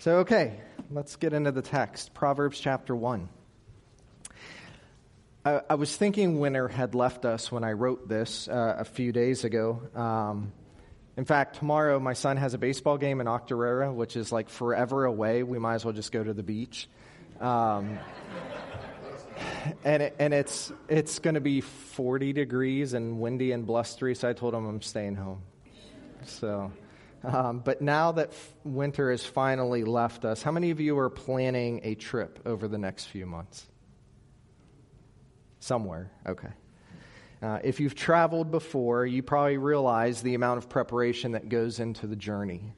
So, okay, let's get into the text. Proverbs chapter 1. I, I was thinking winter had left us when I wrote this uh, a few days ago. Um, in fact, tomorrow my son has a baseball game in Octorara, which is like forever away. We might as well just go to the beach. Um, and it, and it's it's going to be 40 degrees and windy and blustery. So I told him I'm staying home. So, um, but now that f- winter has finally left us, how many of you are planning a trip over the next few months? Somewhere, okay. Uh, if you've traveled before, you probably realize the amount of preparation that goes into the journey.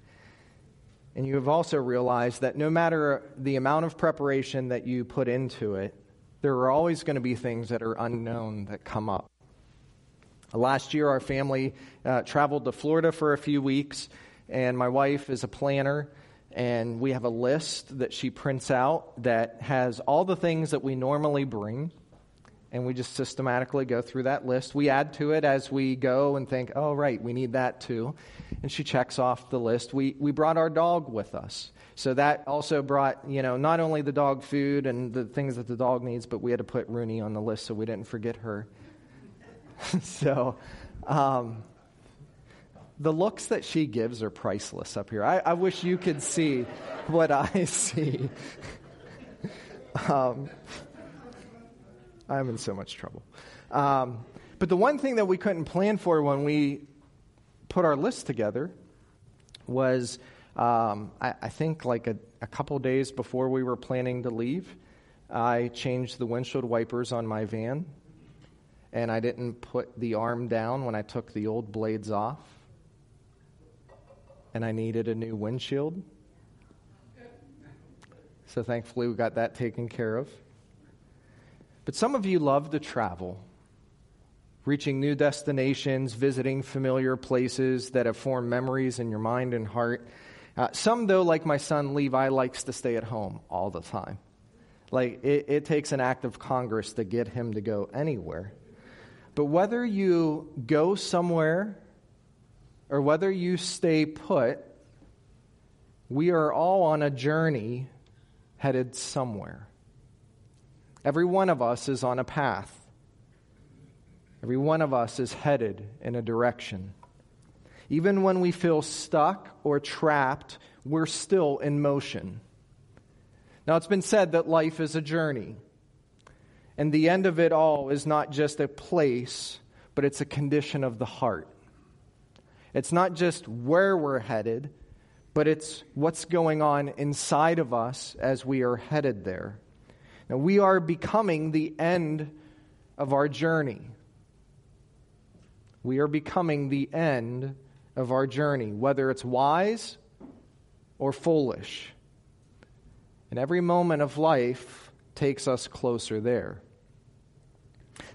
And you have also realized that no matter the amount of preparation that you put into it, there are always going to be things that are unknown that come up. Last year, our family uh, traveled to Florida for a few weeks, and my wife is a planner, and we have a list that she prints out that has all the things that we normally bring, and we just systematically go through that list. We add to it as we go and think, oh, right, we need that too. And she checks off the list. We, we brought our dog with us. So that also brought, you know, not only the dog food and the things that the dog needs, but we had to put Rooney on the list so we didn't forget her. so, um, the looks that she gives are priceless up here. I, I wish you could see what I see. um, I'm in so much trouble. Um, but the one thing that we couldn't plan for when we put our list together was um, I, I, think like a, a couple days before we were planning to leave, I changed the windshield wipers on my van and I didn't put the arm down when I took the old blades off, and I needed a new windshield. So thankfully, we got that taken care of. But some of you love to travel, reaching new destinations, visiting familiar places that have formed memories in your mind and heart. Uh, some, though, like my son Levi, likes to stay at home all the time. Like, it, it takes an act of Congress to get him to go anywhere. But whether you go somewhere or whether you stay put, we are all on a journey headed somewhere. Every one of us is on a path. Every one of us is headed in a direction. Even when we feel stuck or trapped, we're still in motion. Now, it's been said that life is a journey. And the end of it all is not just a place, but it's a condition of the heart. It's not just where we're headed, but it's what's going on inside of us as we are headed there. Now, we are becoming the end of our journey. We are becoming the end of our journey, whether it's wise or foolish. And every moment of life, takes us closer there.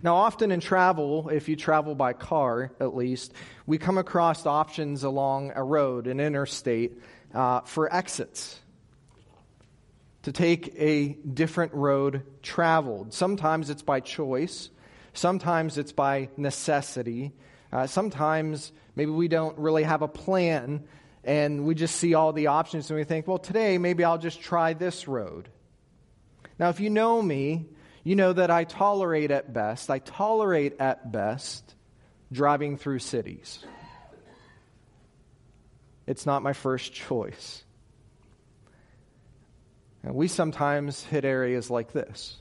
Now, often in travel, if you travel by car at least, we come across options along a road, an interstate, uh, for exits. To take a different road traveled. Sometimes it's by choice, sometimes it's by necessity, uh, sometimes maybe we don't really have a plan and we just see all the options and we think, well, today maybe I'll just try this road. Now, if you know me, you know that I tolerate at best, I tolerate at best driving through cities. It's not my first choice. And we sometimes hit areas like this.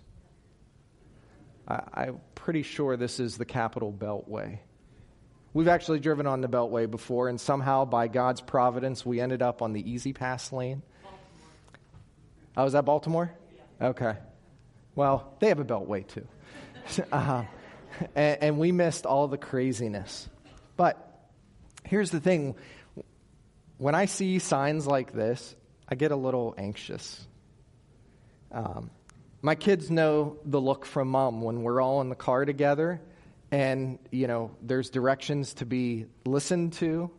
I, am pretty sure this is the Capital Beltway. We've actually driven on the Beltway before, and somehow, by God's providence, we ended up on the E-ZPass lane. Oh, was that Baltimore? Okay. Well, they have a beltway too. uh, and, and we missed all the craziness. But here's the thing when I see signs like this, I get a little anxious. Um, my kids know the look from mom when we're all in the car together and you know there's directions to be listened to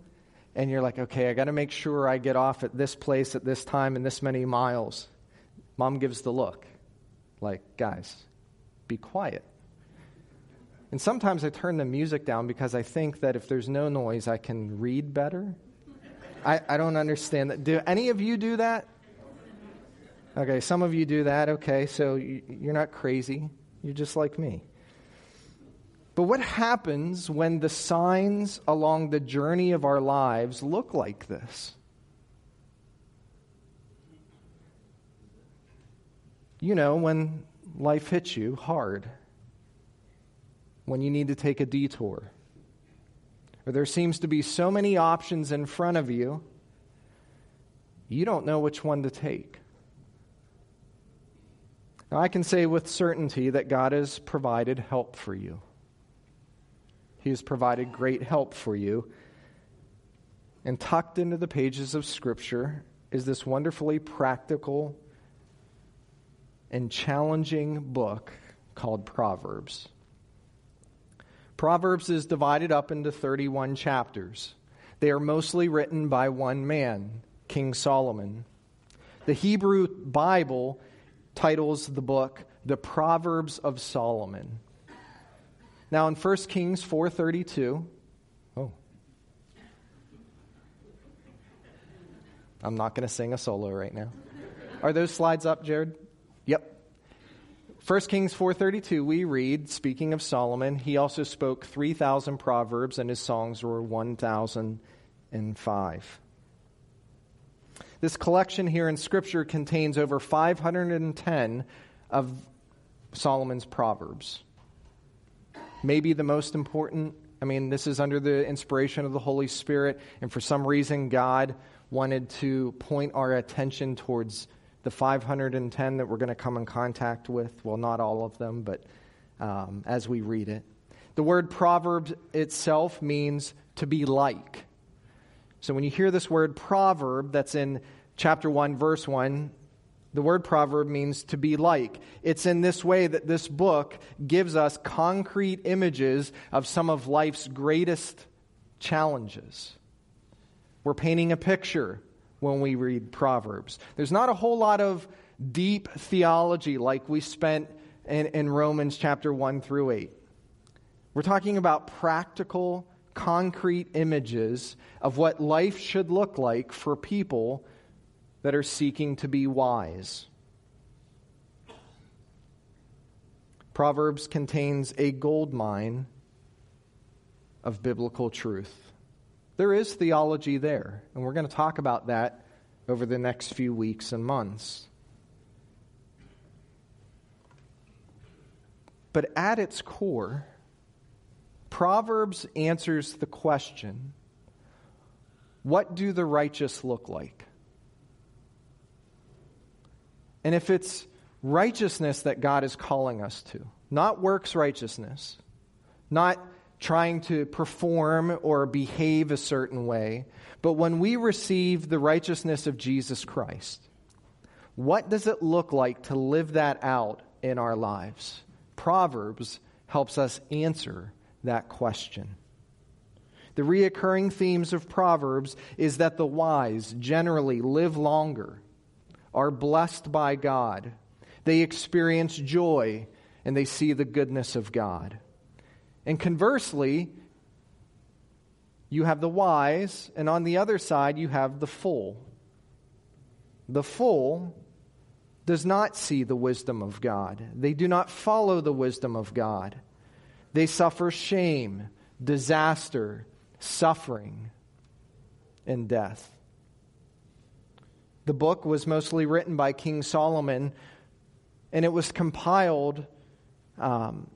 and you're like okay i got to make sure i get off at this place at this time and this many miles mom gives the look like, guys, be quiet. And sometimes I turn the music down because I think that if there's no noise, I can read better. I, I don't understand that. Do any of you do that? Okay, some of you do that. Okay, so you're not crazy. You're just like me. But what happens when the signs along the journey of our lives look like this? You know, when life hits you hard, when you need to take a detour, or there seems to be so many options in front of you, you don't know which one to take. Now, I can say with certainty that God has provided help for you. He has provided great help for you. And tucked into the pages of Scripture is this wonderfully practical and challenging book called Proverbs. Proverbs is divided up into 31 chapters. They are mostly written by one man, King Solomon. The Hebrew Bible titles the book The Proverbs of Solomon. Now in 1 Kings 4:32, oh. I'm not going to sing a solo right now. Are those slides up, Jared? Yep. 1 Kings 4:32 we read speaking of Solomon he also spoke 3000 proverbs and his songs were 1005 This collection here in scripture contains over 510 of Solomon's proverbs maybe the most important. I mean, this is under the inspiration of the Holy Spirit, and for some reason, God wanted to point our attention towards the 510 that we're going to come in contact with. Well, not all of them, but um, as we read it. The word proverb itself means to be like. So when you hear this word proverb that's in chapter 1, verse 1, the word proverb means to be like. It's in this way that this book gives us concrete images of some of life's greatest challenges. We're painting a picture when we read Proverbs. There's not a whole lot of deep theology like we spent in, in Romans chapter 1 through 8. We're talking about practical, concrete images of what life should look like for people that are seeking to be wise. Proverbs contains a gold mine of biblical truth. There is theology there, and we're going to talk about that over the next few weeks and months. But at its core, Proverbs answers the question what do the righteous look like? And if it's righteousness that God is calling us to, not works righteousness, not trying to perform or behave a certain way, but when we receive the righteousness of Jesus Christ, what does it look like to live that out in our lives? Proverbs helps us answer that question. The reoccurring themes of Proverbs is that the wise generally live longer are blessed by God. They experience joy and they see the goodness of God. And conversely, you have the wise, and on the other side, you have the fool. The fool does not see the wisdom of God, they do not follow the wisdom of God. They suffer shame, disaster, suffering, and death. The book was mostly written by King Solomon, and it was compiled um,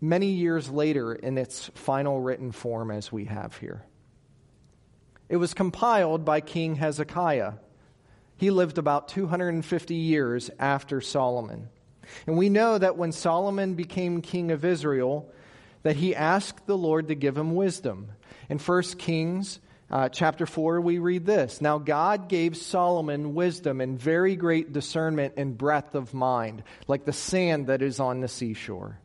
many years later in its final written form as we have here. It was compiled by King Hezekiah. He lived about 250 years after Solomon. And we know that when Solomon became king of Israel, that he asked the Lord to give him wisdom. In 1 Kings uh, chapter 4, we read this Now God gave Solomon wisdom and very great discernment and breadth of mind, like the sand that is on the seashore.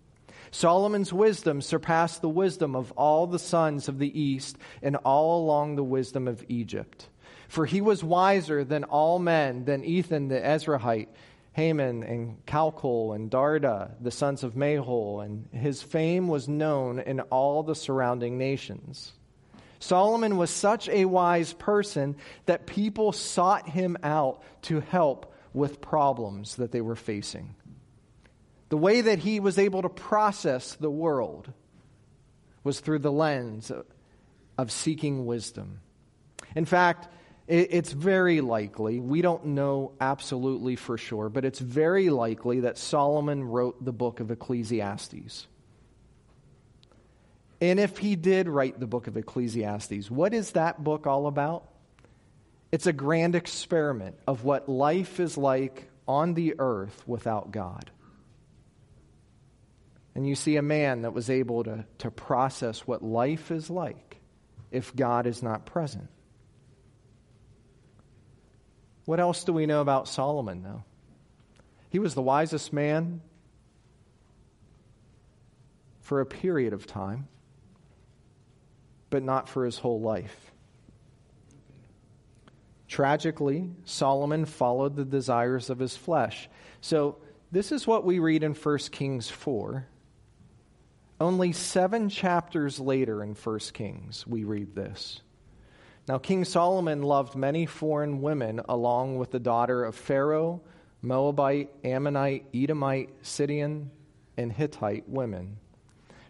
Solomon's wisdom surpassed the wisdom of all the sons of the east and all along the wisdom of Egypt. For he was wiser than all men, than Ethan the Ezrahite, Heman and Calcol and Darda, the sons of Mahol, and his fame was known in all the surrounding nations. Solomon was such a wise person that people sought him out to help with problems that they were facing. The way that he was able to process the world was through the lens of seeking wisdom. In fact, it's very likely, we don't know absolutely for sure, but it's very likely that Solomon wrote the book of Ecclesiastes. And if he did write the book of Ecclesiastes, what is that book all about? It's a grand experiment of what life is like on the earth without God. And you see a man that was able to, to process what life is like if God is not present. What else do we know about Solomon, though? He was the wisest man for a period of time, but not for his whole life. Tragically, Solomon followed the desires of his flesh. So, this is what we read in 1 Kings 4. Only seven chapters later in 1 Kings, we read this. Now, King Solomon loved many foreign women, along with the daughter of Pharaoh, Moabite, Ammonite, Edomite, Sidonian, and Hittite women.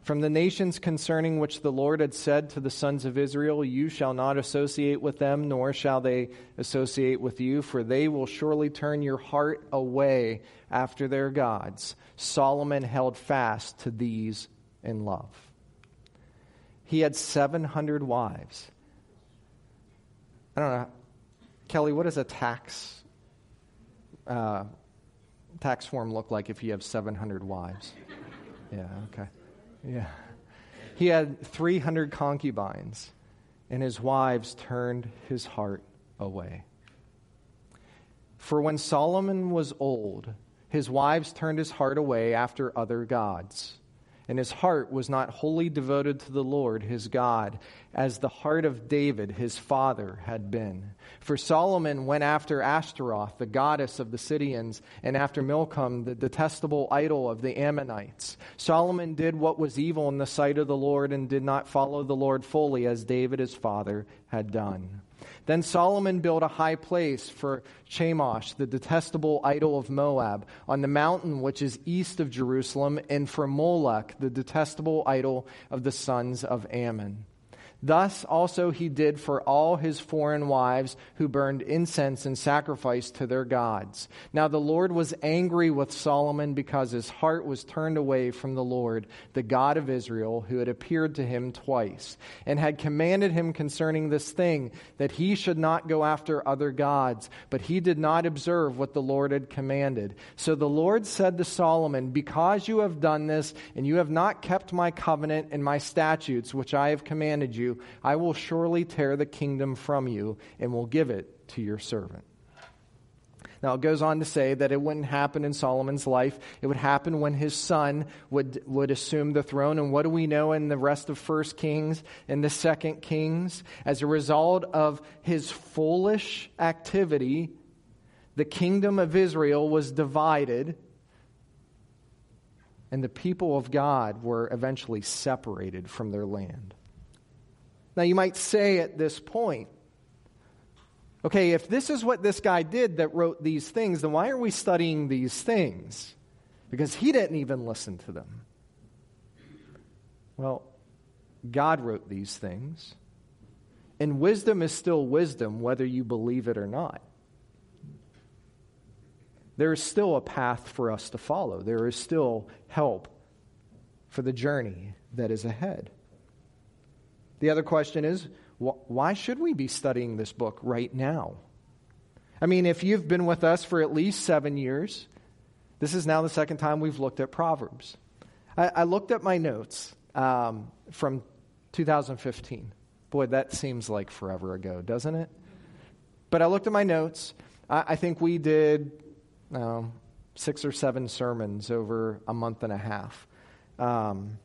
From the nations concerning which the Lord had said to the sons of Israel, You shall not associate with them, nor shall they associate with you, for they will surely turn your heart away after their gods. Solomon held fast to these in love. He had 700 wives. I don't know. Kelly, what does a tax uh, tax form look like if you have 700 wives? Yeah, okay. Yeah. He had 300 concubines, and his wives turned his heart away. For when Solomon was old, his wives turned his heart away after other gods and his heart was not wholly devoted to the Lord his God, as the heart of David his father had been. For Solomon went after Ashtaroth, the goddess of the Sidonians, and after Milcom, the detestable idol of the Ammonites. Solomon did what was evil in the sight of the Lord and did not follow the Lord fully, as David his father had done. Then Solomon built a high place for Chemosh, the detestable idol of Moab, on the mountain which is east of Jerusalem, and for Molech, the detestable idol of the sons of Ammon. Thus also he did for all his foreign wives who burned incense and sacrificed to their gods. Now the Lord was angry with Solomon because his heart was turned away from the Lord, the God of Israel, who had appeared to him twice, and had commanded him concerning this thing, that he should not go after other gods. But he did not observe what the Lord had commanded. So the Lord said to Solomon, Because you have done this, and you have not kept my covenant and my statutes, which I have commanded you, I will surely tear the kingdom from you and will give it to your servant. Now, it goes on to say that it wouldn't happen in Solomon's life. It would happen when his son would, would assume the throne. And what do we know in the rest of First Kings and the Second Kings? As a result of his foolish activity, the kingdom of Israel was divided, and the people of God were eventually separated from their land. Now, you might say at this point, okay, if this is what this guy did that wrote these things, then why are we studying these things? Because he didn't even listen to them. Well, God wrote these things, and wisdom is still wisdom, whether you believe it or not. There is still a path for us to follow, there is still help for the journey that is ahead. The other question is why should we be studying this book right now? I mean, if you've been with us for at least seven years, this is now the second time we've looked at Proverbs. I, I looked at my notes um, from 2015. Boy, that seems like forever ago, doesn't it? But I looked at my notes. I, I think we did um, six or seven sermons over a month and a half. Um,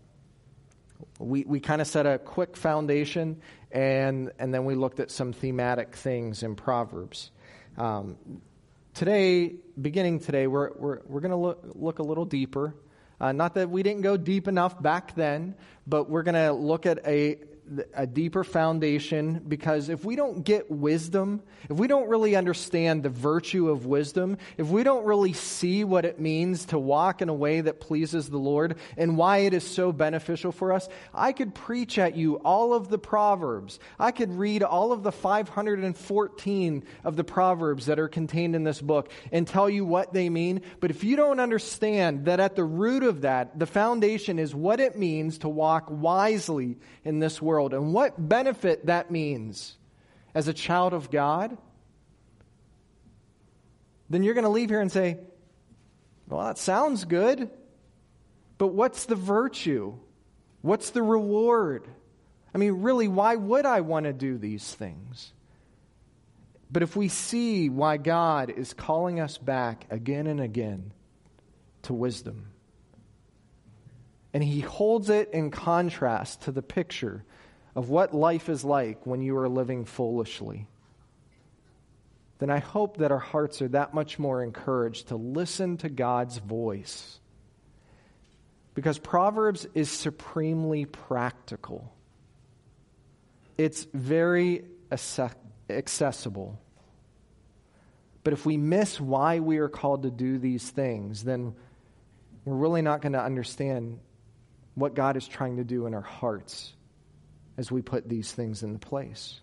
we, we kind of set a quick foundation, and, and then we looked at some thematic things in Proverbs. Um, today, beginning today, we're, we're, we're going to look, look a little deeper. Uh, not that we didn't go deep enough back then, but we're going to look at a a deeper foundation because if we don't get wisdom, if we don't really understand the virtue of wisdom, if we don't really see what it means to walk in a way that pleases the Lord and why it is so beneficial for us, I could preach at you all of the Proverbs. I could read all of the 514 of the Proverbs that are contained in this book and tell you what they mean. But if you don't understand that at the root of that, the foundation is what it means to walk wisely in this world, world and what benefit that means as a child of God, then you're going to leave here and say, well, that sounds good, but what's the virtue? What's the reward? I mean, really, why would I want to do these things? But if we see why God is calling us back again and again to wisdom, and He holds it in contrast to the picture of what life is like when you are living foolishly, then I hope that our hearts are that much more encouraged to listen to God's voice. Because Proverbs is supremely practical, it's very accessible. But if we miss why we are called to do these things, then we're really not going to understand what God is trying to do in our hearts as we put these things into place.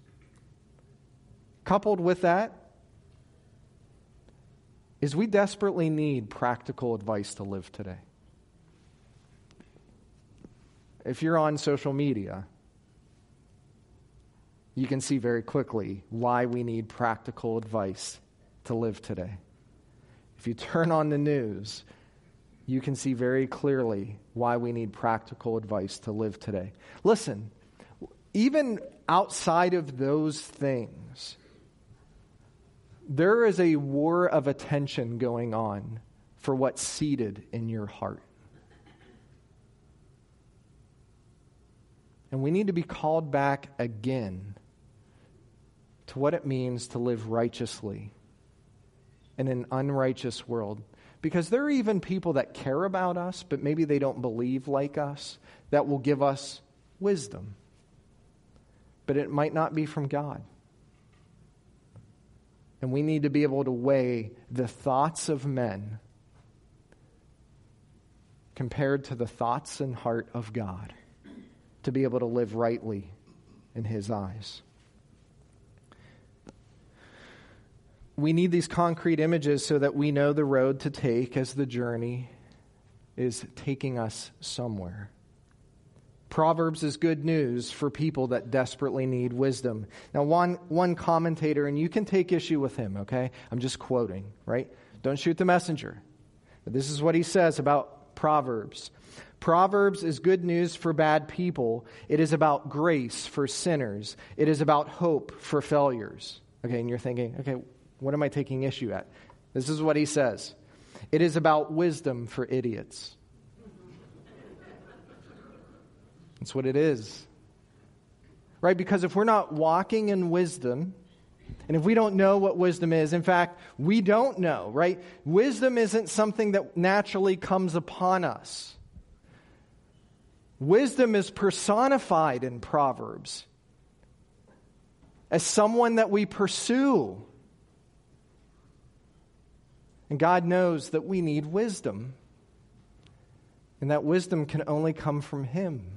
Coupled with that is we desperately need practical advice to live today. If you're on social media, you can see very quickly why we need practical advice to live today. If you turn on the news, you can see very clearly why we need practical advice to live today. Listen, even outside of those things, there is a war of attention going on for what's seated in your heart. And we need to be called back again to what it means to live righteously in an unrighteous world. Because there are even people that care about us, but maybe they don't believe like us, that will give us wisdom but it might not be from God. And we need to be able to weigh the thoughts of men compared to the thoughts and heart of God to be able to live rightly in His eyes. We need these concrete images so that we know the road to take as the journey is taking us somewhere. Proverbs is good news for people that desperately need wisdom. Now, one, one commentator, and you can take issue with him, okay? I'm just quoting, right? Don't shoot the messenger. But this is what he says about Proverbs. Proverbs is good news for bad people. It is about grace for sinners. It is about hope for failures. Okay, and you're thinking, okay, what am I taking issue at? This is what he says. It is about wisdom for idiots. That's what it is. Right? Because if we're not walking in wisdom, and if we don't know what wisdom is, in fact, we don't know, right? Wisdom isn't something that naturally comes upon us. Wisdom is personified in Proverbs as someone that we pursue. And God knows that we need wisdom. And that wisdom can only come from Him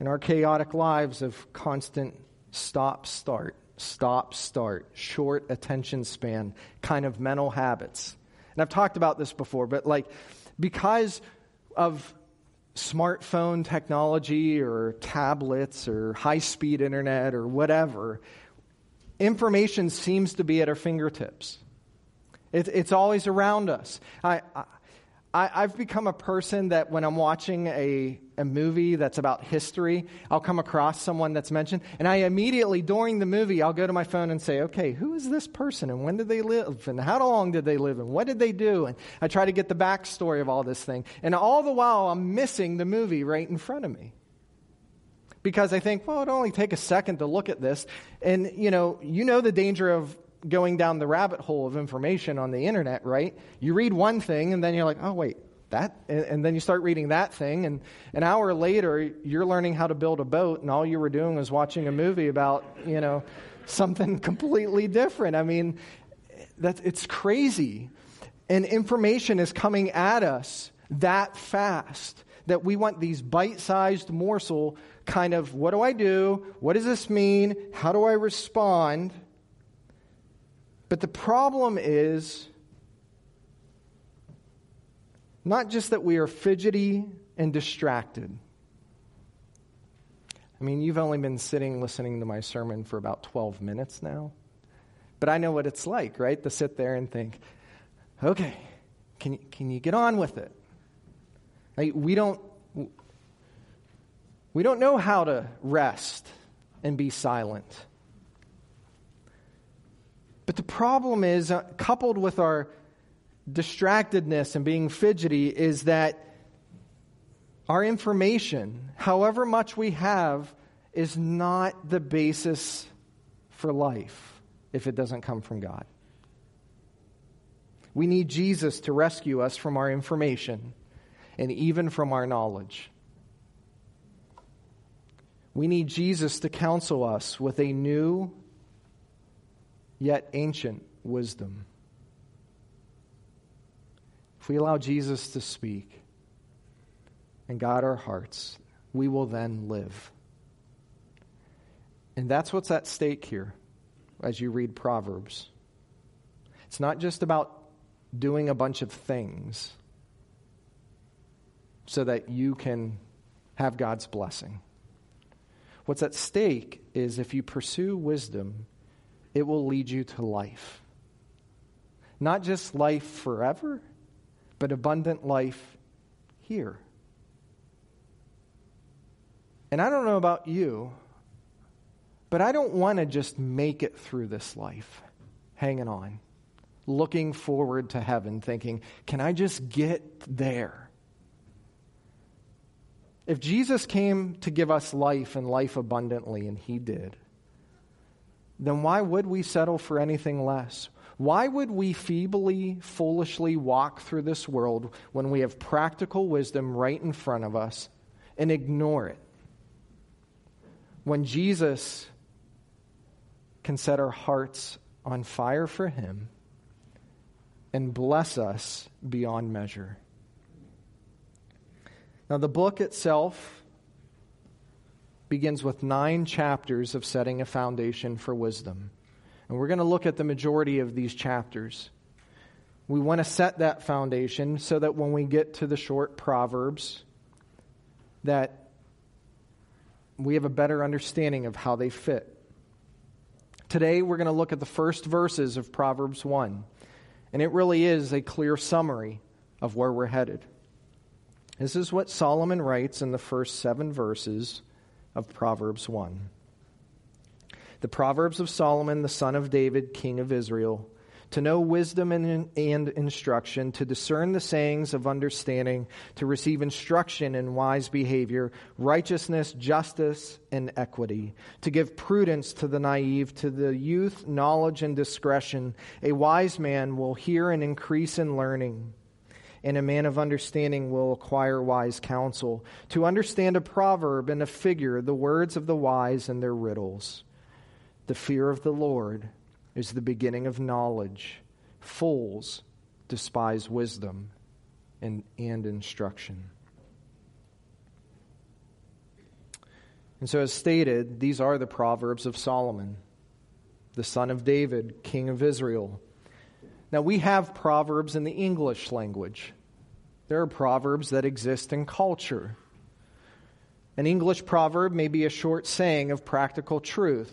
in our chaotic lives of constant stop, start, stop, start, short attention span kind of mental habits. And I've talked about this before, but like because of smartphone technology or tablets or high speed internet or whatever, information seems to be at our fingertips. It, it's always around us. I, I I, have become a person that when I'm watching a, a movie that's about history, I'll come across someone that's mentioned, and I immediately, during the movie, I'll go to my phone and say, okay, who is this person, and when did they live, and how long did they live, and what did they do? And I try to get the backstory of all this thing. And all the while, I'm missing the movie right in front of me. Because I think, well, it'll only take a second to look at this. And, you know, you know the danger of going down the rabbit hole of information on the internet, right? You read one thing and then you're like, oh, wait, that and, and, then you start reading that thing and an hour later you're learning how to build a boat and all you were doing was watching a movie about you know something completely different. I mean that it's crazy. And information is coming at us that fast that we want these bite-sized morsel kind of what do i do? What does this mean? How do i respond but the problem is not just that we are fidgety and distracted. I mean, you've only been sitting listening to my sermon for about 12 minutes now. But I know what it's like, right? To sit there and think, okay, can you, can you get on with it? Like, we don't we don't know how to rest and be silent. But the problem is, uh, coupled with our distractedness and being fidgety is that our information, however much we have, is not the basis for life if it doesn't come from God. We need Jesus to rescue us from our information and even from our knowledge. We need Jesus to counsel us with a new yet ancient wisdom. If we allow Jesus to speak and guide our hearts, we will then live. And that's what's at stake here as you read Proverbs. It's not just about doing a bunch of things so that you can have God's blessing. What's at stake is if you pursue wisdom, it will lead you to life. Not just life forever, but abundant life here. And I don't know about you, but I don't want to just make it through this life hanging on, looking forward to heaven, thinking, can I just get there? If Jesus came to give us life and life abundantly, and he did, then why would we settle for anything less? Why would we feebly, foolishly walk through this world when we have practical wisdom right in front of us and ignore it? When Jesus can set our hearts on fire for Him and bless us beyond measure. Now, the book itself begins with nine chapters of setting a foundation for wisdom. And we're going to look at the majority of these chapters. We want to set that foundation so that when we get to the short proverbs that we have a better understanding of how they fit. Today we're going to look at the first verses of Proverbs 1. And it really is a clear summary of where we're headed. This is what Solomon writes in the first 7 verses of Proverbs 1 the Proverbs of Solomon, the son of David, king of Israel, to know wisdom and, and, instruction, to discern the sayings of understanding, to receive instruction in wise behavior, righteousness, justice, and equity, to give prudence to the naive, to the youth, knowledge and discretion. A wise man will hear and increase in learning. And a man of understanding will acquire wise counsel. To understand a proverb and a figure, the words of the wise and their riddles. The fear of the Lord is the beginning of knowledge. Fools despise wisdom and, and instruction. And so, as stated, these are the Proverbs of Solomon, the son of David, king of Israel. Now, we have Proverbs in the English language. There are Proverbs that exist in culture. An English proverb may be a short saying of practical truth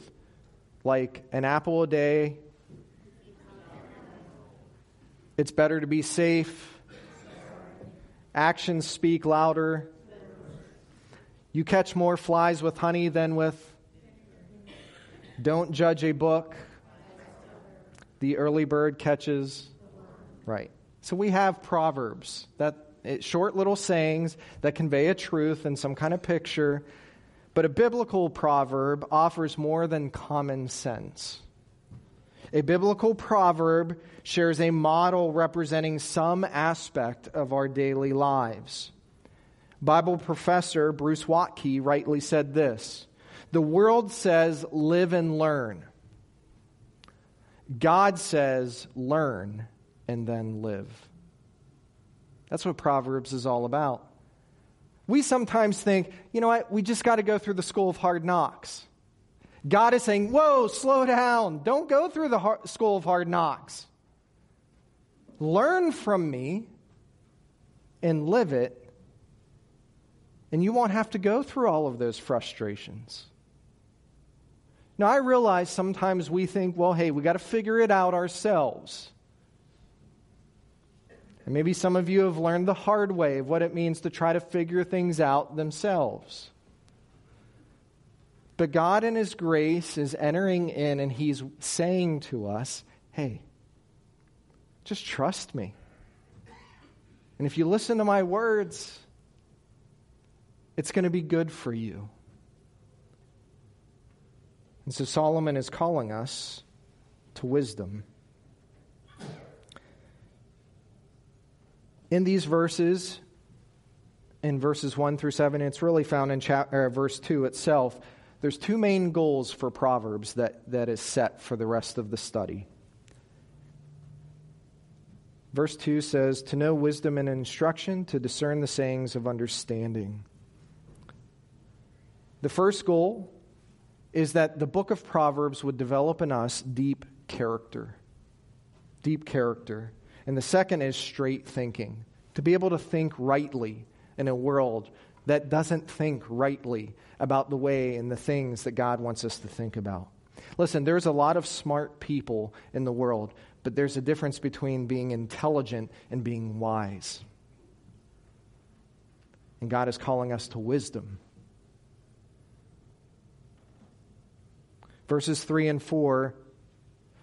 like an apple a day. It's better to be safe. Actions speak louder. You catch more flies with honey than with. Don't judge a book. The early bird catches. Right. So we have proverbs that eh, short little sayings that convey a truth and some kind of picture but a biblical proverb offers more than common sense. A biblical proverb shares a model representing some aspect of our daily lives. Bible professor Bruce Waltke rightly said this The world says, live and learn. God says, learn and then live. That's what Proverbs is all about. We sometimes think, you know what, we just got to go through the school of hard knocks. God is saying, whoa, slow down. Don't go through the hard, school of hard knocks. Learn from me and live it, and you won't have to go through all of those frustrations. Now, I realize sometimes we think, well, hey, we got to figure it out ourselves. And maybe some of you have learned the hard way of what it means to try to figure things out themselves. But God, in His grace, is entering in and He's saying to us, hey, just trust me. And if you listen to my words, it's going to be good for you. And so Solomon is calling us to wisdom. in these verses, in verses 1 through 7, it's really found in chapter, verse 2 itself. There's two main goals for Proverbs that, that is set for the rest of the study. Verse 2 says, To know wisdom and instruction, to discern the sayings of understanding. The first goal is that the book of Proverbs would develop in us deep character. Deep character. And the second is straight thinking, to be able to think rightly in a world that doesn't think rightly about the way and the things that God wants us to think about. Listen, there's a lot of smart people in the world, but there's a difference between being intelligent and being wise. And God is calling us to wisdom. Verses 3 and 4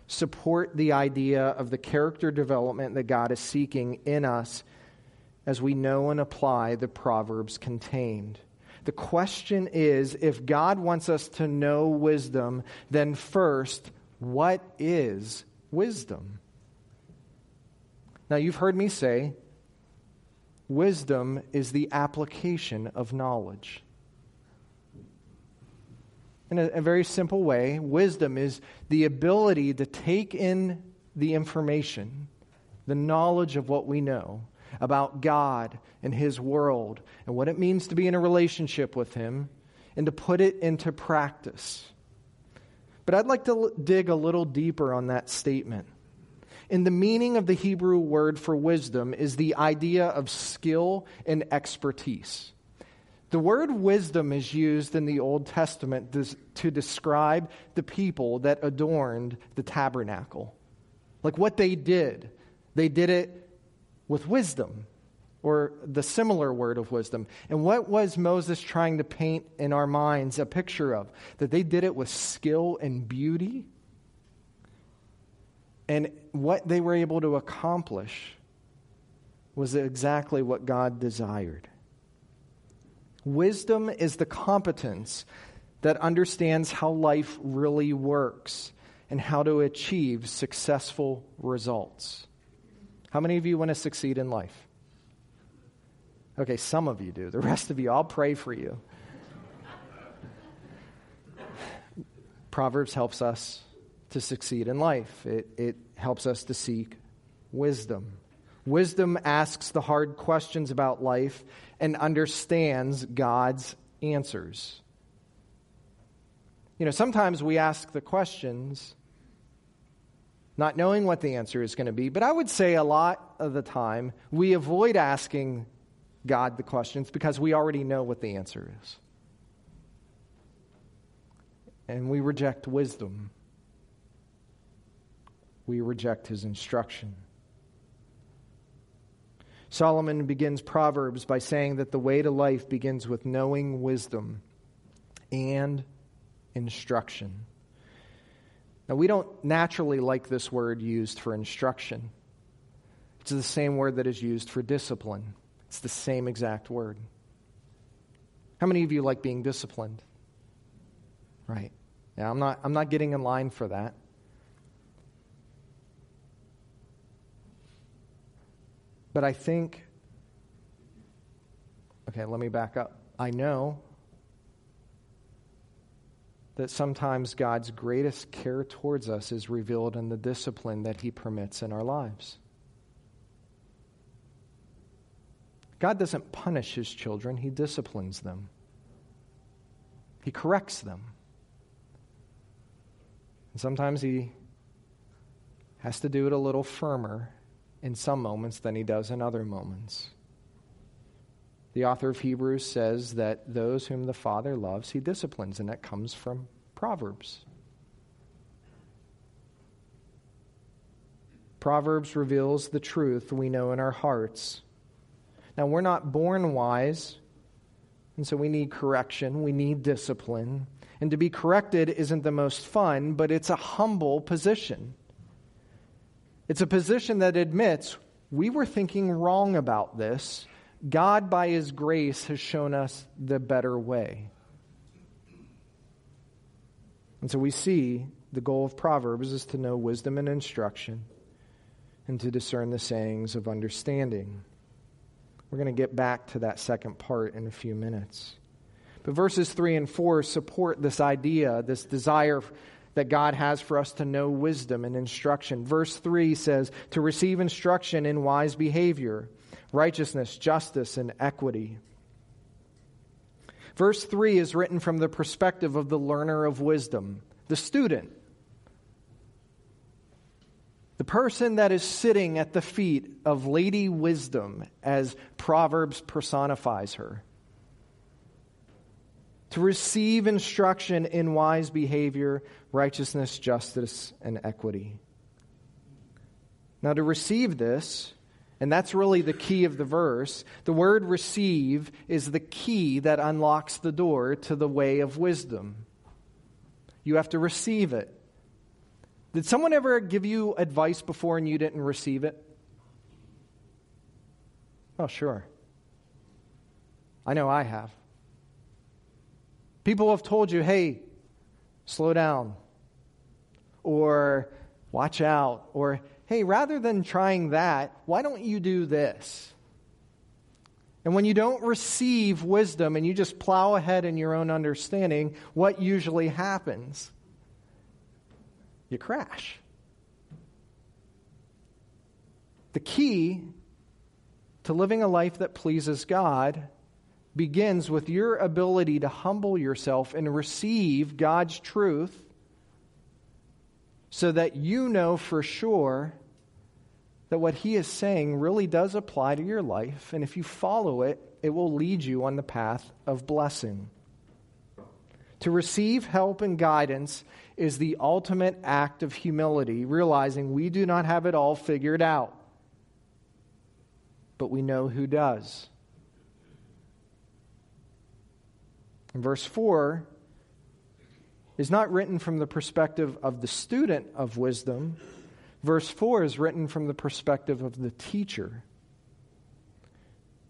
support the idea of the character development that God is seeking in us as we know and apply the Proverbs contained. The question is if God wants us to know wisdom, then first, what is wisdom? Now, you've heard me say, wisdom is the application of knowledge in a, a very simple way, wisdom is the ability to take in the information, the knowledge of what we know about God and His world and what it means to be in a relationship with Him and to put it into practice. But I'd like to l- dig a little deeper on that statement. In the meaning of the Hebrew word for wisdom is the idea of skill and expertise. The word wisdom is used in the Old Testament to describe the people that adorned the tabernacle. Like what they did. They did it with wisdom, or the similar word of wisdom. And what was Moses trying to paint in our minds a picture of? That they did it with skill and beauty. And what they were able to accomplish was exactly what God desired. Wisdom is the competence that understands how life really works and how to achieve successful results. How many of you want to succeed in life? Okay, some of you do. The rest of you, I'll pray for you. Proverbs helps us to succeed in life, it, it helps us to seek wisdom. Wisdom asks the hard questions about life and understands God's answers. You know, sometimes we ask the questions not knowing what the answer is going to be, but I would say a lot of the time we avoid asking God the questions because we already know what the answer is. And we reject wisdom. We reject his instruction. Solomon begins Proverbs by saying that the way to life begins with knowing wisdom and instruction. Now, we don't naturally like this word used for instruction. It's the same word that is used for discipline. It's the same exact word. How many of you like being disciplined? Right. Yeah, I'm not, I'm not getting in line for that. But I think, okay, let me back up. I know that sometimes God's greatest care towards us is revealed in the discipline that He permits in our lives. God doesn't punish His children, He disciplines them, He corrects them. And sometimes He has to do it a little firmer in some moments than He does in other moments. The author of Hebrews says that those whom the Father loves, he disciplines, and that comes from Proverbs. Proverbs reveals the truth we know in our hearts. Now, we're not born wise, and so we need correction, we need discipline. And to be corrected isn't the most fun, but it's a humble position. It's a position that admits we were thinking wrong about this God, by His grace, has shown us the better way. And so we see the goal of Proverbs is to know wisdom and instruction and to discern the sayings of understanding. We're going to get back to that second part in a few minutes. But verses 3 and 4 support this idea, this desire that God has for us to know wisdom and instruction. Verse 3 says, to receive instruction in wise behavior righteousness, justice, and equity. Verse 3 is written from the perspective of the learner of wisdom, the student. The person that is sitting at the feet of Lady Wisdom, as Proverbs personifies her. To receive instruction in wise behavior, righteousness, justice, and equity. Now, to receive this, and that's really the key of the verse. The word receive is the key that unlocks the door to the way of wisdom. You have to receive it. Did someone ever give you advice before and you didn't receive it? Oh, sure. I know I have. People have told you, hey, slow down, or watch out, or hey, rather than trying that, why don't you do this? And when you don't receive wisdom and you just plow ahead in your own understanding, what usually happens? You crash. The key to living a life that pleases God begins with your ability to humble yourself and receive God's truth so that you know for sure that what he is saying really does apply to your life, and if you follow it, it will lead you on the path of blessing. To receive help and guidance is the ultimate act of humility, realizing we do not have it all figured out, but we know who does. Verse 4 is not written from the perspective of the student of wisdom Verse 4 is written from the perspective of the teacher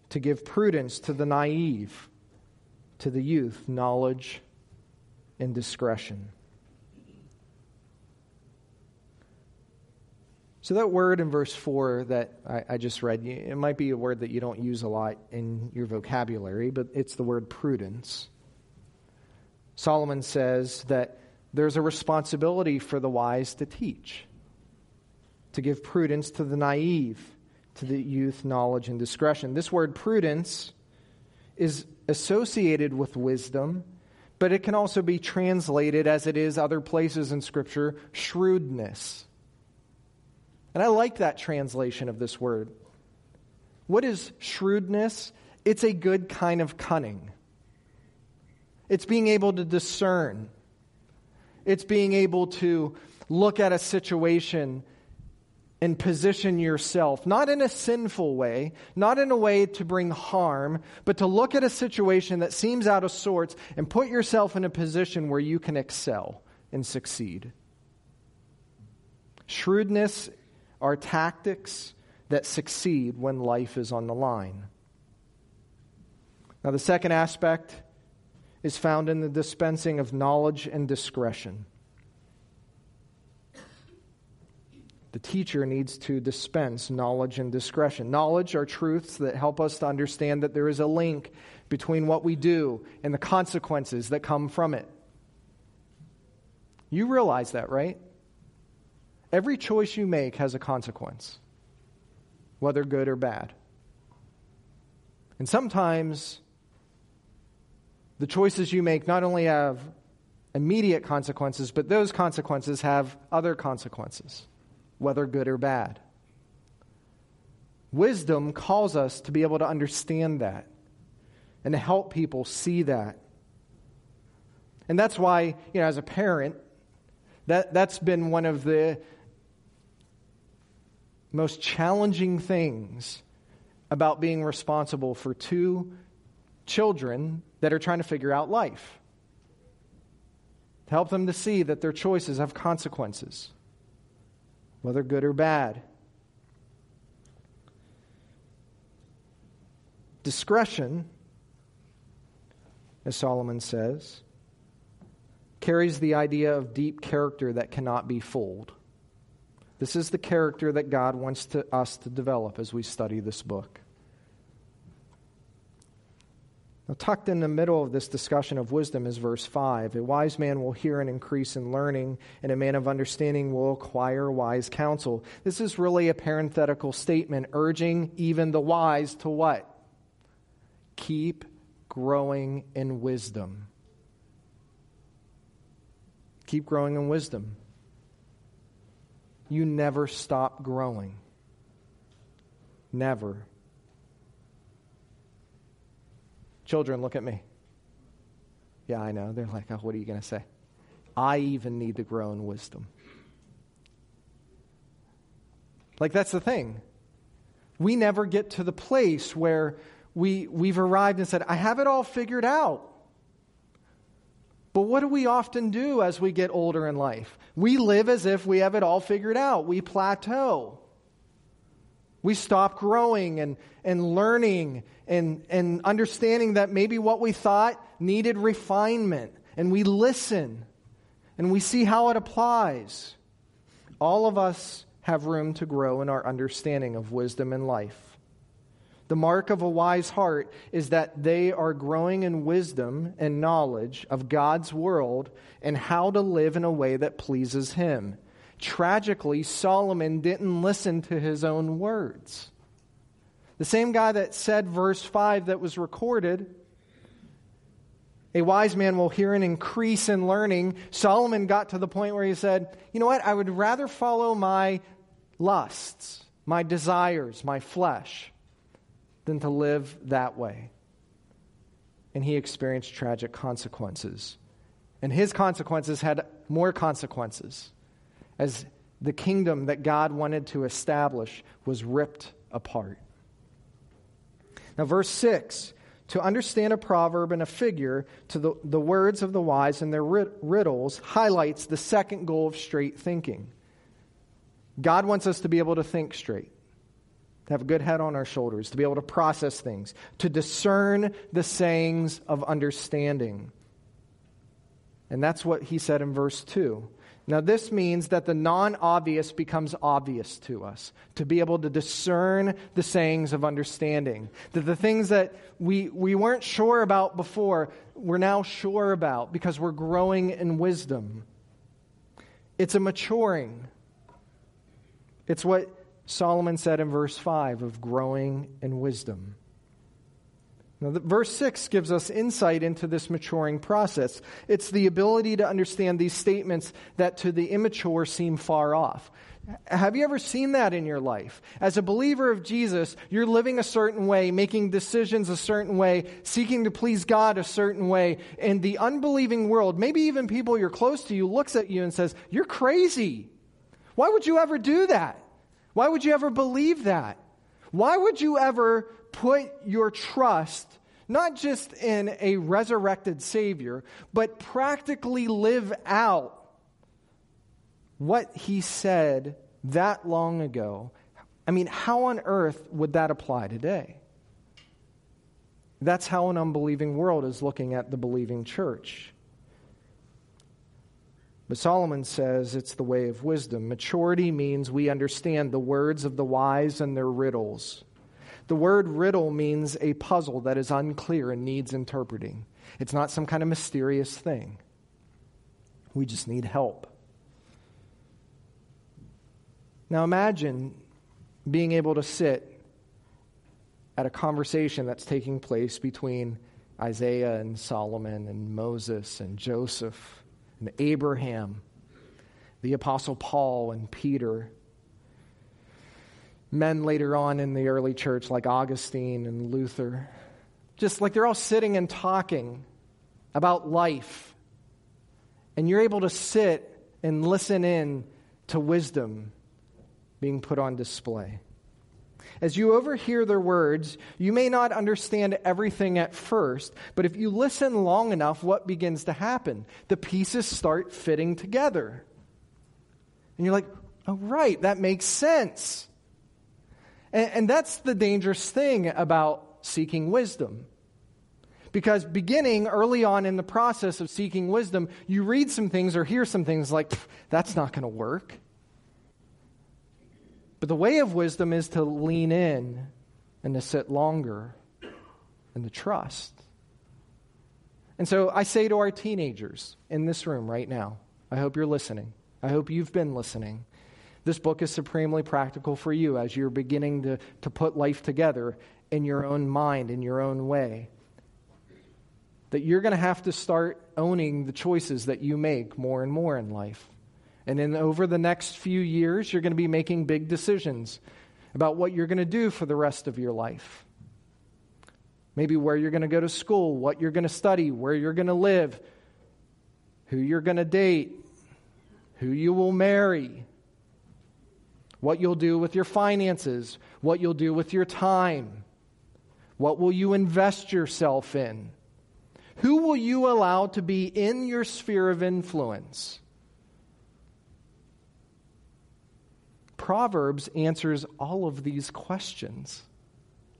to give prudence to the naive, to the youth, knowledge and discretion. So, that word in verse 4 that I, I, just read, it might be a word that you don't use a lot in your vocabulary, but it's the word prudence. Solomon says that there's a responsibility for the wise to teach to give prudence to the naive, to the youth, knowledge and discretion. This word prudence is associated with wisdom, but it can also be translated, as it is other places in Scripture, shrewdness. And I like that translation of this word. What is shrewdness? It's a good kind of cunning. It's being able to discern. It's being able to look at a situation and position yourself, not in a sinful way, not in a way to bring harm, but to look at a situation that seems out of sorts and put yourself in a position where you can excel and succeed. Shrewdness are tactics that succeed when life is on the line. Now, the second aspect is found in the dispensing of knowledge and discretion. The teacher needs to dispense knowledge and discretion. Knowledge are truths that help us to understand that there is a link between what we do and the consequences that come from it. You realize that, right? Every choice you make has a consequence, whether good or bad. And sometimes the choices you make not only have immediate consequences, but those consequences have other consequences whether good or bad. Wisdom calls us to be able to understand that and to help people see that. And that's why, you know, as a parent, that, that's been one of the most challenging things about being responsible for two children that are trying to figure out life. To help them to see that their choices have consequences whether good or bad. Discretion, as Solomon says, carries the idea of deep character that cannot be fooled. This is the character that God wants to, us to develop as we study this book. Now, tucked in the middle of this discussion of wisdom is verse 5. A wise man will hear and increase in learning, and a man of understanding will acquire wise counsel. This is really a parenthetical statement urging even the wise to what? Keep growing in wisdom. Keep growing in wisdom. You never stop growing. Never. Children, look at me. Yeah, I know. They're like, oh, what are you going to say? I even need to grow in wisdom. Like, that's the thing. We never get to the place where we, we've arrived and said, I have it all figured out. But what do we often do as we get older in life? We live as if we have it all figured out. We plateau. We stop growing and, and learning and, and understanding that maybe what we thought needed refinement. And we listen and we see how it applies. All of us have room to grow in our understanding of wisdom and life. The mark of a wise heart is that they are growing in wisdom and knowledge of God's world and how to live in a way that pleases Him. Tragically, Solomon didn't listen to his own words. The same guy that said verse 5 that was recorded, a wise man will hear and increase in learning. Solomon got to the point where he said, You know what? I would rather follow my lusts, my desires, my flesh, than to live that way. And he experienced tragic consequences. And his consequences had more consequences as the kingdom that God wanted to establish was ripped apart. Now, verse 6 to understand a proverb and a figure to the, the words of the wise and their riddles highlights the second goal of straight thinking. God wants us to be able to think straight, to have a good head on our shoulders, to be able to process things, to discern the sayings of understanding. And that's what he said in verse 2. Now, this means that the non obvious becomes obvious to us, to be able to discern the sayings of understanding. That the things that we, we weren't sure about before, we're now sure about because we're growing in wisdom. It's a maturing. It's what Solomon said in verse 5 of growing in wisdom. Now, the, verse 6 gives us insight into this maturing process. It's the ability to understand these statements that to the immature seem far off. Have you ever seen that in your life? As a believer of Jesus, you're living a certain way, making decisions a certain way, seeking to please God a certain way, and the unbelieving world, maybe even people you're close to you, looks at you and says, You're crazy. Why would you ever do that? Why would you ever believe that? Why would you ever put your trust not just in a resurrected Savior, but practically live out what He said that long ago? I mean, how on earth would that apply today? That's how an unbelieving world is looking at the believing church. But Solomon says it's the way of wisdom. Maturity means we understand the words of the wise and their riddles. The word riddle means a puzzle that is unclear and needs interpreting. It's not some kind of mysterious thing. We just need help. Now imagine being able to sit at a conversation that's taking place between Isaiah and Solomon and Moses and Joseph and Abraham, the Apostle Paul and Peter, men later on in the early church like Augustine and Luther. Just like they're all sitting and talking about life. And you're able to sit and listen in to wisdom being put on display. As you overhear their words, you may not understand everything at first, but if you listen long enough, what begins to happen? The pieces start fitting together. And you're like, oh, right, that makes sense. And, and that's the dangerous thing about seeking wisdom. Because beginning early on in the process of seeking wisdom, you read some things or hear some things like, that's not going to work. But the way of wisdom is to lean in and to sit longer and to trust. And so I say to our teenagers in this room right now, I hope you're listening. I hope you've been listening. This book is supremely practical for you as you're beginning to, to put life together in your own mind, in your own way. That you're going to have to start owning the choices that you make more and more in life. And then over the next few years, you're going to be making big decisions about what you're going to do for the rest of your life. Maybe where you're going to go to school, what you're going to study, where you're going to live, who you're going to date, who you will marry, what you'll do with your finances, what you'll do with your time, what will you invest yourself in, who will you allow to be in your sphere of influence. Proverbs answers all of these questions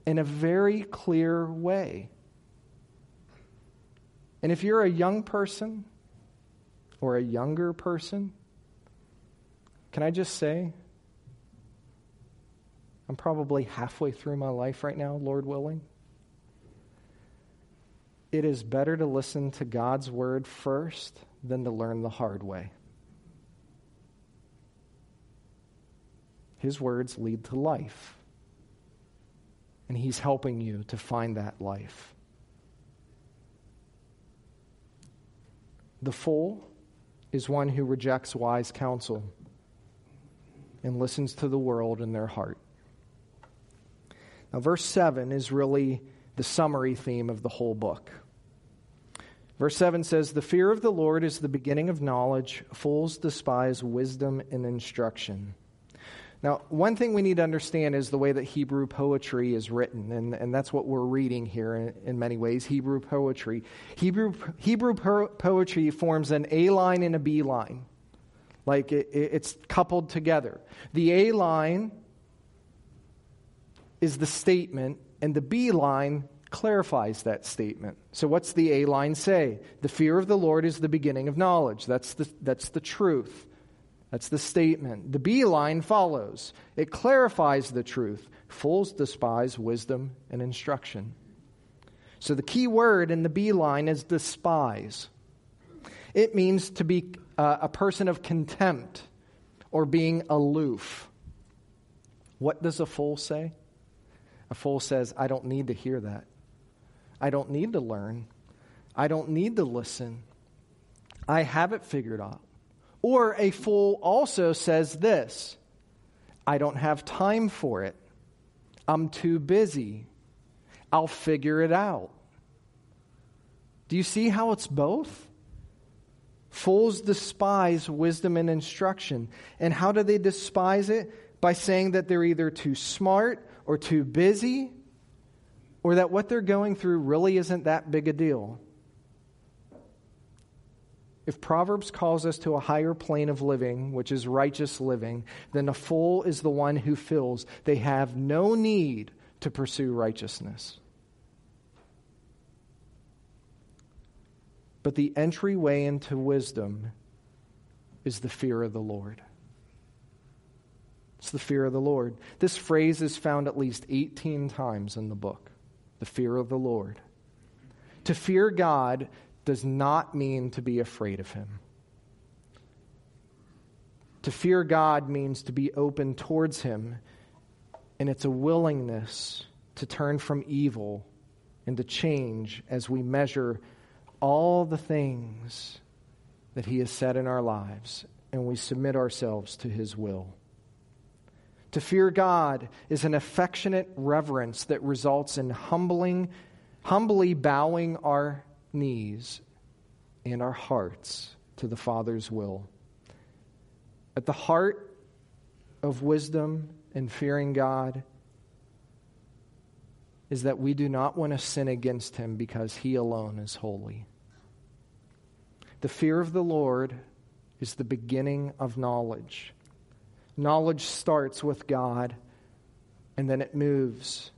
in a very clear way. And if you're a young person or a younger person, can I just say, I'm probably halfway through my life right now, Lord willing. It is better to listen to God's word first than to learn the hard way. His words lead to life. And He's helping you to find that life. The fool is one who rejects wise counsel and listens to the world in their heart. Now, verse 7 is really the summary theme of the whole book. Verse 7 says, The fear of the Lord is the beginning of knowledge. Fools despise wisdom and instruction. Now, one thing we need to understand is the way that Hebrew poetry is written, and, and that's what we're reading here in, in many ways Hebrew poetry. Hebrew, Hebrew po- poetry forms an A line and a B line, like it, it's coupled together. The A line is the statement, and the B line clarifies that statement. So, what's the A line say? The fear of the Lord is the beginning of knowledge. That's the, that's the truth. That's the statement. The B line follows. It clarifies the truth. Fools despise wisdom and instruction. So the key word in the B line is despise. It means to be uh, a person of contempt or being aloof. What does a fool say? A fool says, I don't need to hear that. I don't need to learn. I don't need to listen. I have it figured out. Or a fool also says this I don't have time for it. I'm too busy. I'll figure it out. Do you see how it's both? Fools despise wisdom and instruction. And how do they despise it? By saying that they're either too smart or too busy, or that what they're going through really isn't that big a deal. If Proverbs calls us to a higher plane of living, which is righteous living, then the fool is the one who feels they have no need to pursue righteousness. But the entryway into wisdom is the fear of the Lord. It's the fear of the Lord. This phrase is found at least 18 times in the book the fear of the Lord. To fear God does not mean to be afraid of Him. To fear God means to be open towards Him, and it's a willingness to turn from evil and to change as we measure all the things that He has said in our lives and we submit ourselves to His will. To fear God is an affectionate reverence that results in humbling, humbly bowing our knees and our hearts to the Father's will. At the heart of wisdom and fearing God is that we do not want to sin against Him because He alone is holy. The fear of the Lord is the beginning of knowledge. Knowledge starts with God and then it moves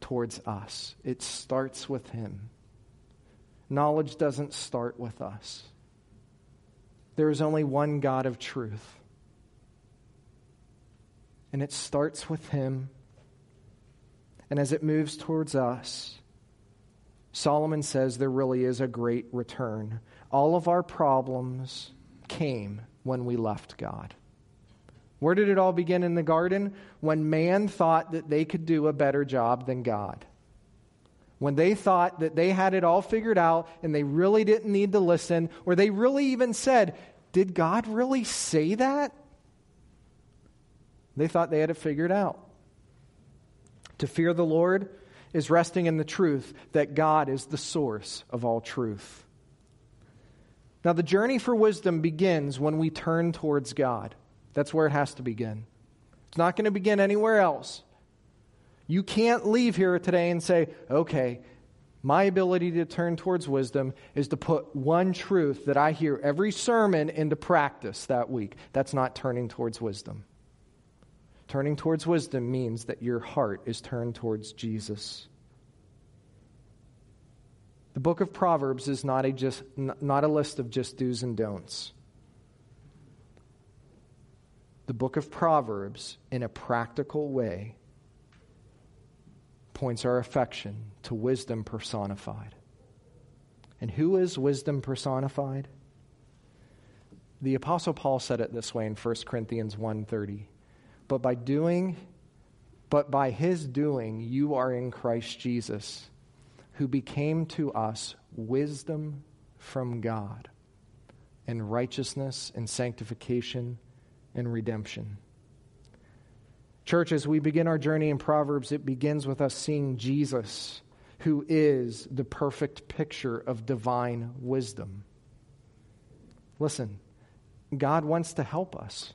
towards us. It starts with Him. Knowledge doesn't start with us. There is only one God of truth. And it starts with Him. And as it moves towards us, Solomon says there really is a great return. All of our problems came when we left God. Where did it all begin in the garden? When man thought that they could do a better job than God. When they thought that they had it all figured out and they really didn't need to listen, or they really even said, Did God really say that? They thought they had it figured out. To fear the Lord is resting in the truth that God is the source of all truth. Now, the journey for wisdom begins when we turn towards God. That's where it has to begin. It's not going to begin anywhere else. You can't leave here today and say, okay, my ability to turn towards wisdom is to put one truth that I hear every sermon into practice that week. That's not turning towards wisdom. Turning towards wisdom means that your heart is turned towards Jesus. The book of Proverbs is not a, just, not a list of just do's and don'ts the book of Proverbs, in a practical way, points our affection to wisdom personified. And who is wisdom personified? The apostle Paul said it this way in 1 Corinthians 1:30. But by doing but by his doing you are in Christ Jesus, who became to us wisdom from God, and righteousness and sanctification and redemption. Church, as we begin our journey in Proverbs, it begins with us seeing Jesus, who is the perfect picture of divine wisdom. Listen, God wants to help us.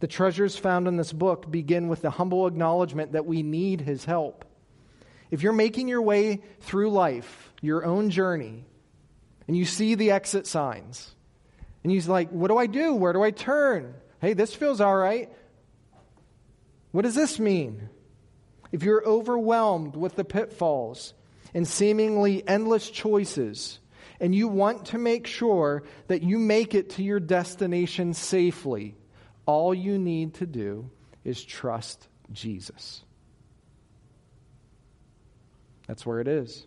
The treasures found in this book begin with the humble acknowledgement that we need His help. If you're making your way through life, your own journey, and you see the exit signs, and he's like, What do I do? Where do I turn? Hey, this feels all right. What does this mean? If you're overwhelmed with the pitfalls and seemingly endless choices, and you want to make sure that you make it to your destination safely, all you need to do is trust Jesus. That's where it is.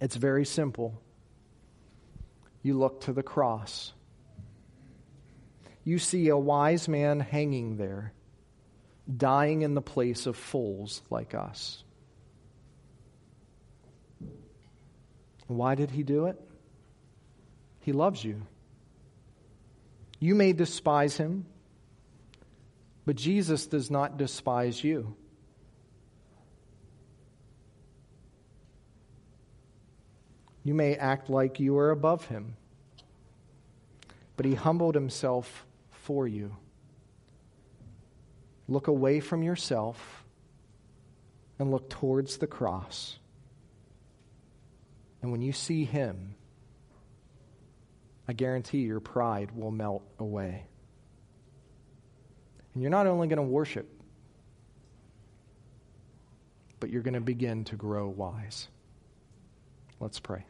It's very simple you look to the cross. You see a wise man hanging there, dying in the place of fools like us. Why did he do it? He loves you. You may despise him, but Jesus does not despise you. You may act like you are above him, but he humbled himself for you. Look away from yourself and look towards the cross. And when you see him, I guarantee your pride will melt away. And you're not only going to worship, but you're going to begin to grow wise. Let's pray.